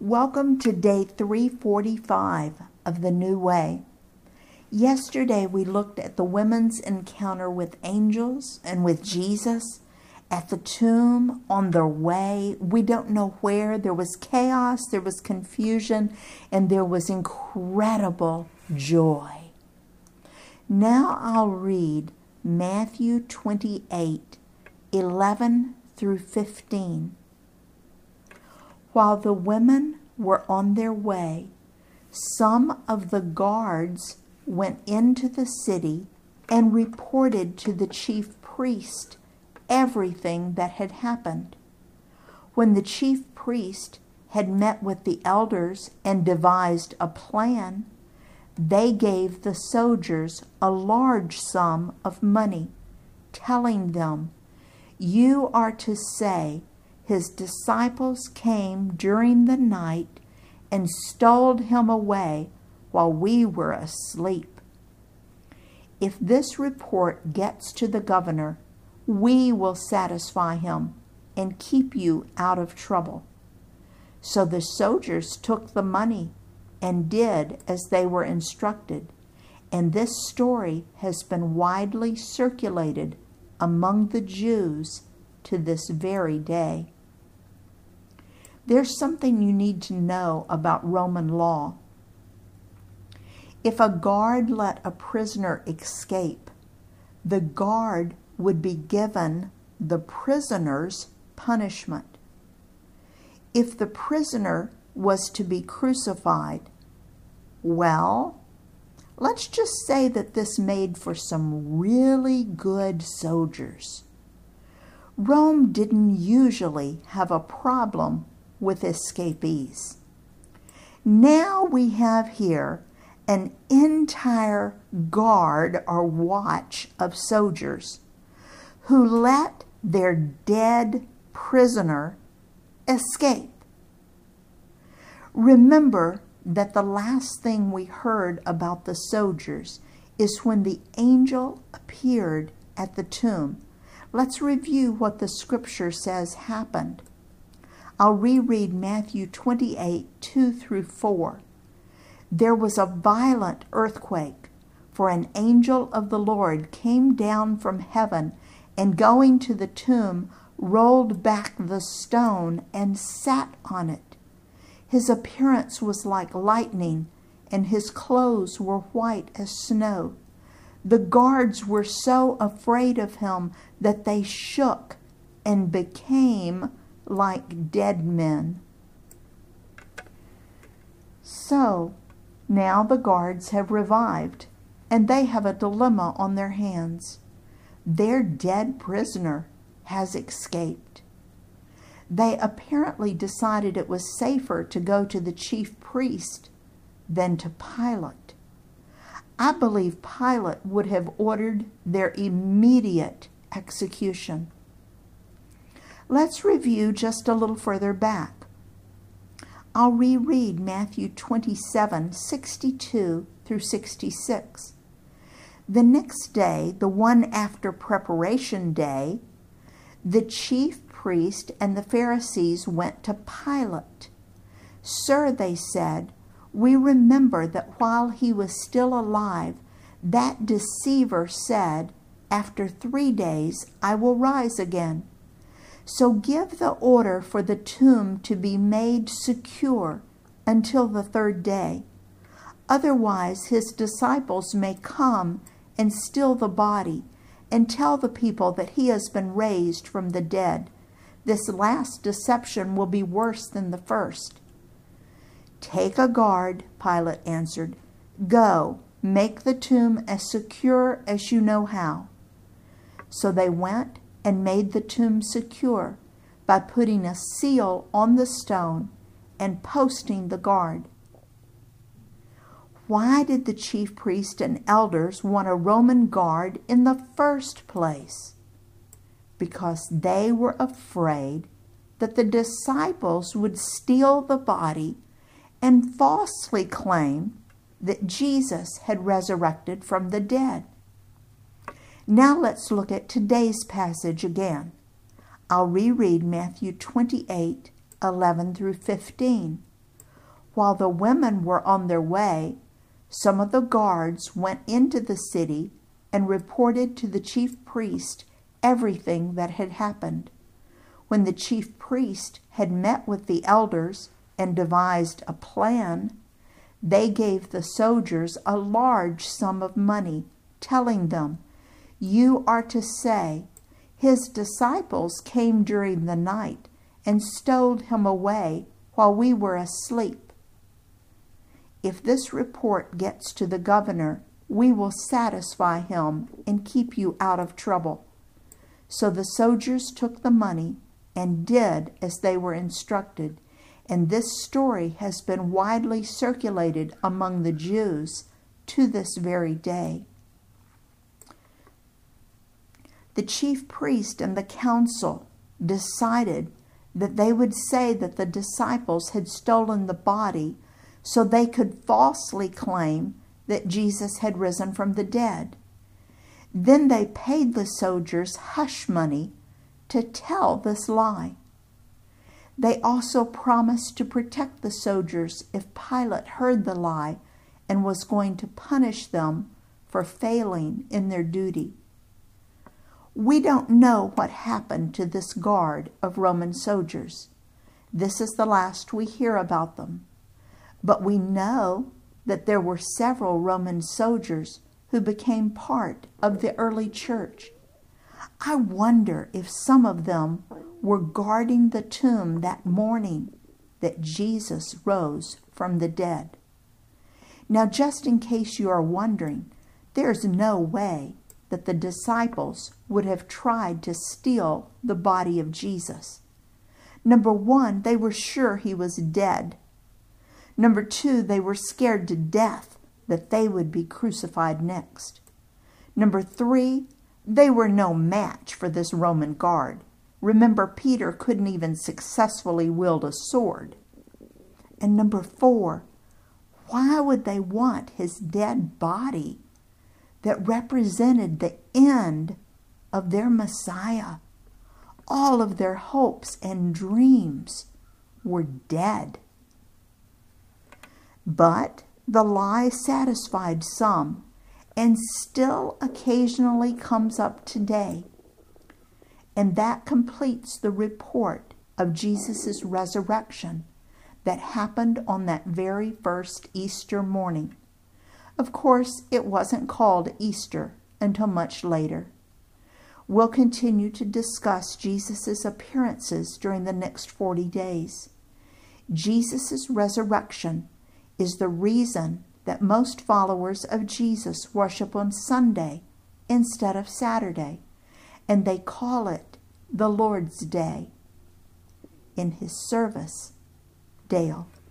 Welcome to day 345 of the New Way. Yesterday we looked at the women's encounter with angels and with Jesus at the tomb on their way. We don't know where. There was chaos, there was confusion, and there was incredible joy. Now I'll read Matthew 28 11 through 15. While the women were on their way, some of the guards went into the city and reported to the chief priest everything that had happened. When the chief priest had met with the elders and devised a plan, they gave the soldiers a large sum of money, telling them, You are to say, his disciples came during the night and stole him away while we were asleep. If this report gets to the governor, we will satisfy him and keep you out of trouble. So the soldiers took the money and did as they were instructed, and this story has been widely circulated among the Jews to this very day. There's something you need to know about Roman law. If a guard let a prisoner escape, the guard would be given the prisoner's punishment. If the prisoner was to be crucified, well, let's just say that this made for some really good soldiers. Rome didn't usually have a problem with escapees. Now we have here an entire guard or watch of soldiers who let their dead prisoner escape. Remember that the last thing we heard about the soldiers is when the angel appeared at the tomb. Let's review what the scripture says happened. I'll reread Matthew 28 2 through 4. There was a violent earthquake, for an angel of the Lord came down from heaven and going to the tomb, rolled back the stone and sat on it. His appearance was like lightning, and his clothes were white as snow. The guards were so afraid of him that they shook and became like dead men. So now the guards have revived, and they have a dilemma on their hands. Their dead prisoner has escaped. They apparently decided it was safer to go to the chief priest than to Pilate. I believe Pilate would have ordered their immediate execution. Let's review just a little further back. I'll reread Matthew 27 62 through 66. The next day, the one after preparation day, the chief priest and the Pharisees went to Pilate. Sir, they said, we remember that while he was still alive, that deceiver said, After three days I will rise again. So give the order for the tomb to be made secure until the third day. Otherwise, his disciples may come and steal the body and tell the people that he has been raised from the dead. This last deception will be worse than the first. Take a guard, Pilate answered. Go, make the tomb as secure as you know how. So they went and made the tomb secure by putting a seal on the stone and posting the guard. Why did the chief priest and elders want a Roman guard in the first place? Because they were afraid that the disciples would steal the body and falsely claim that Jesus had resurrected from the dead. Now let's look at today's passage again. I'll reread Matthew 28 11 through 15. While the women were on their way, some of the guards went into the city and reported to the chief priest everything that had happened. When the chief priest had met with the elders and devised a plan, they gave the soldiers a large sum of money, telling them, You are to say, His disciples came during the night and stowed him away while we were asleep. If this report gets to the governor, we will satisfy him and keep you out of trouble. So the soldiers took the money and did as they were instructed, and this story has been widely circulated among the Jews to this very day. The chief priest and the council decided that they would say that the disciples had stolen the body so they could falsely claim that Jesus had risen from the dead. Then they paid the soldiers hush money to tell this lie. They also promised to protect the soldiers if Pilate heard the lie and was going to punish them for failing in their duty. We don't know what happened to this guard of Roman soldiers. This is the last we hear about them. But we know that there were several Roman soldiers who became part of the early church. I wonder if some of them were guarding the tomb that morning that Jesus rose from the dead. Now, just in case you are wondering, there's no way that the disciples would have tried to steal the body of Jesus. Number one, they were sure he was dead. Number two, they were scared to death that they would be crucified next. Number three, they were no match for this Roman guard. Remember, Peter couldn't even successfully wield a sword. And number four, why would they want his dead body that represented the end of their Messiah? All of their hopes and dreams were dead. But the lie satisfied some and still occasionally comes up today. And that completes the report of Jesus' resurrection that happened on that very first Easter morning. Of course, it wasn't called Easter until much later. We'll continue to discuss Jesus' appearances during the next 40 days. Jesus' resurrection is the reason that most followers of Jesus worship on Sunday instead of Saturday, and they call it the Lord's Day. In his service, Dale.